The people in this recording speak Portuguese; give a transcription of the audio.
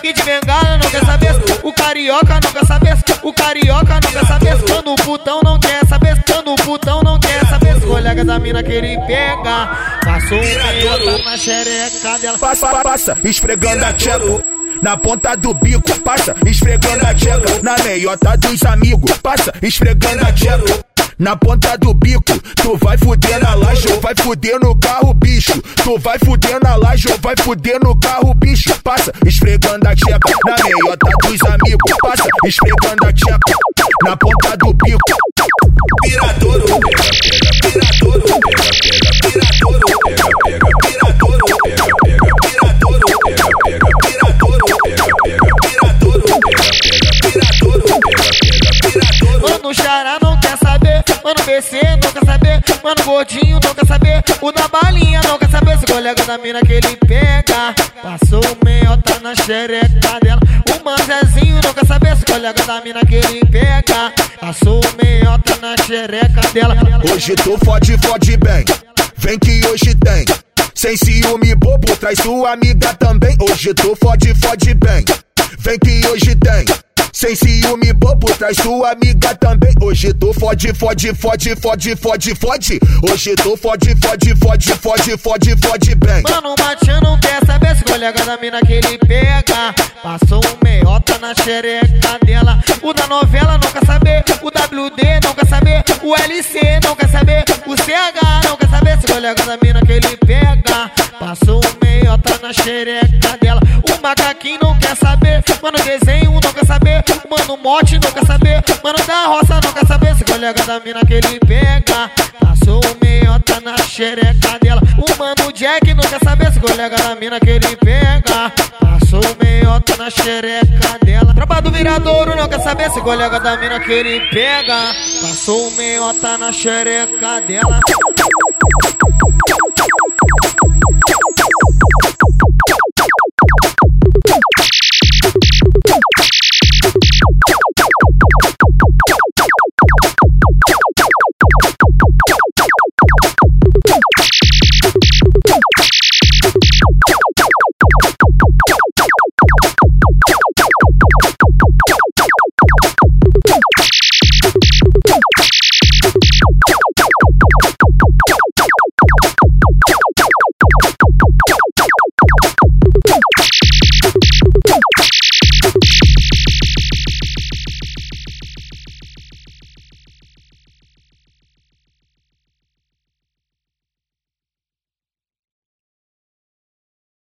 Kid Bengala não quer saber. O carioca não quer saber. O carioca não quer saber. Quando o putão não quer saber. Quando o putão não quer saber. Os colega da mina que ele pega. Passou um meio na xereca dela. Passa, passa, esfregando a tcheca. Na ponta do bico, passa, esfregando a tcheca. Na meiota dos amigos, passa, esfregando a tcheca. Na ponta do bico, tu vai fuder na laje vai fuder no carro, bicho. Tu vai fuder na laje ou vai fuder no carro, bicho. Passa, esfregando a tcheca. Na meiota dos amigos, passa, esfregando a tcheca. Na ponta do bico. Viradouro, Mano, Xará não quer saber. Mano, BC não quer saber. Mano, Gordinho não quer saber. O da balinha não quer saber. Se colega da mina que ele pega. Passou o meiota na xereca dela. O Manzezinho não quer saber. Se colega da mina que ele pega. Passou o meiota na xereca dela. Hoje tu fode, fode bem. Vem que hoje tem. Sem ciúme bobo, traz sua amiga também. Hoje tu fode, fode bem. Vem que hoje tem. Sem ciúme bobo, traz sua amiga também. Hoje tu fode, fode, fode, fode, fode, fode. Hoje tu fode, fode, fode, fode, fode, fode bem. Mano, o não quer saber se colega da mina que ele pega. Passou um meiota na xereca dela. O da novela não quer saber. O WD não quer saber. O LC não quer saber. O CH não quer saber se colega da mina que ele pega. Passou um meiota na xereca dela. O macaquinho não quer saber. Mano, desenho. Mano, o mote não quer saber. Mano, da roça não quer saber se colega da mina que ele pega. Passou um meiota na xereca dela. O mano Jack não quer saber se colega da mina que ele pega. Passou o meiota na xereca dela. Tropa do viradouro não quer saber se colega da mina que ele pega. Passou o meiota na xereca dela.